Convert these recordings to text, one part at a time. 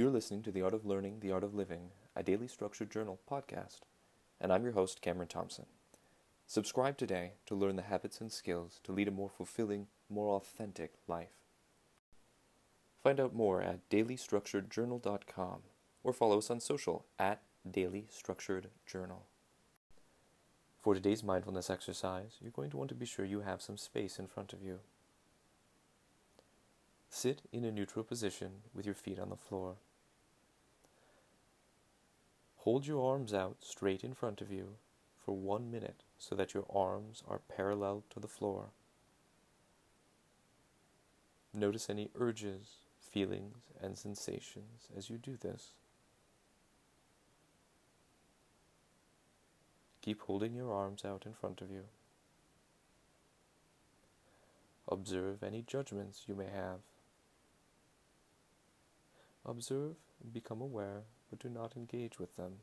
You're listening to The Art of Learning, The Art of Living, a daily structured journal podcast, and I'm your host, Cameron Thompson. Subscribe today to learn the habits and skills to lead a more fulfilling, more authentic life. Find out more at dailystructuredjournal.com or follow us on social at dailystructuredjournal. For today's mindfulness exercise, you're going to want to be sure you have some space in front of you. Sit in a neutral position with your feet on the floor. Hold your arms out straight in front of you for one minute so that your arms are parallel to the floor. Notice any urges, feelings, and sensations as you do this. Keep holding your arms out in front of you. Observe any judgments you may have. Observe and become aware, but do not engage with them.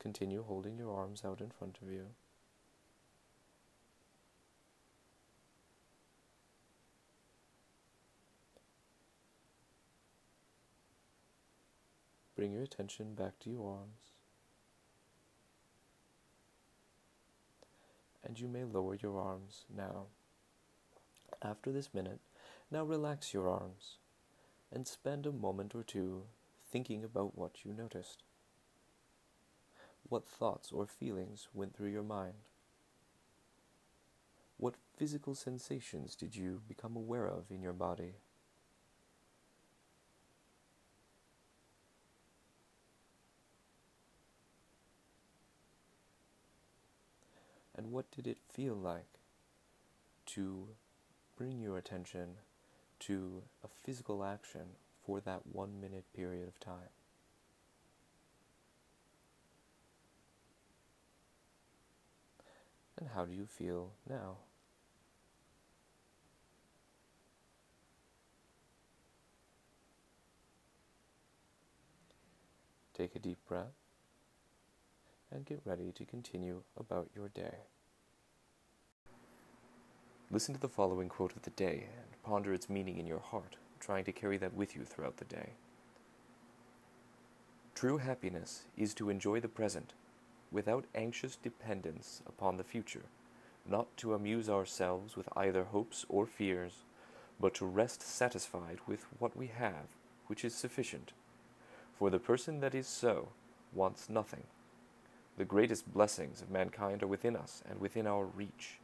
Continue holding your arms out in front of you. Bring your attention back to your arms. And you may lower your arms now. After this minute, now relax your arms and spend a moment or two thinking about what you noticed. What thoughts or feelings went through your mind? What physical sensations did you become aware of in your body? And what did it feel like to bring your attention to a physical action for that one minute period of time? And how do you feel now? Take a deep breath and get ready to continue about your day. Listen to the following quote of the day ponder its meaning in your heart, trying to carry that with you throughout the day. True happiness is to enjoy the present without anxious dependence upon the future, not to amuse ourselves with either hopes or fears, but to rest satisfied with what we have, which is sufficient. For the person that is so wants nothing the greatest blessings of mankind are within us and within our reach.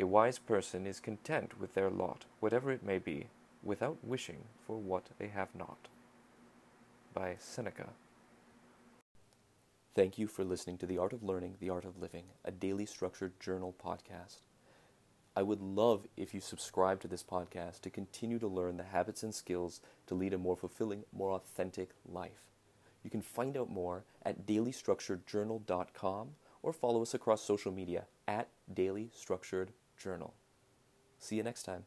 A wise person is content with their lot, whatever it may be, without wishing for what they have not. By Seneca. Thank you for listening to The Art of Learning, The Art of Living, a daily structured journal podcast. I would love if you subscribe to this podcast to continue to learn the habits and skills to lead a more fulfilling, more authentic life. You can find out more at dailystructuredjournal.com or follow us across social media at Daily Journal. See you next time.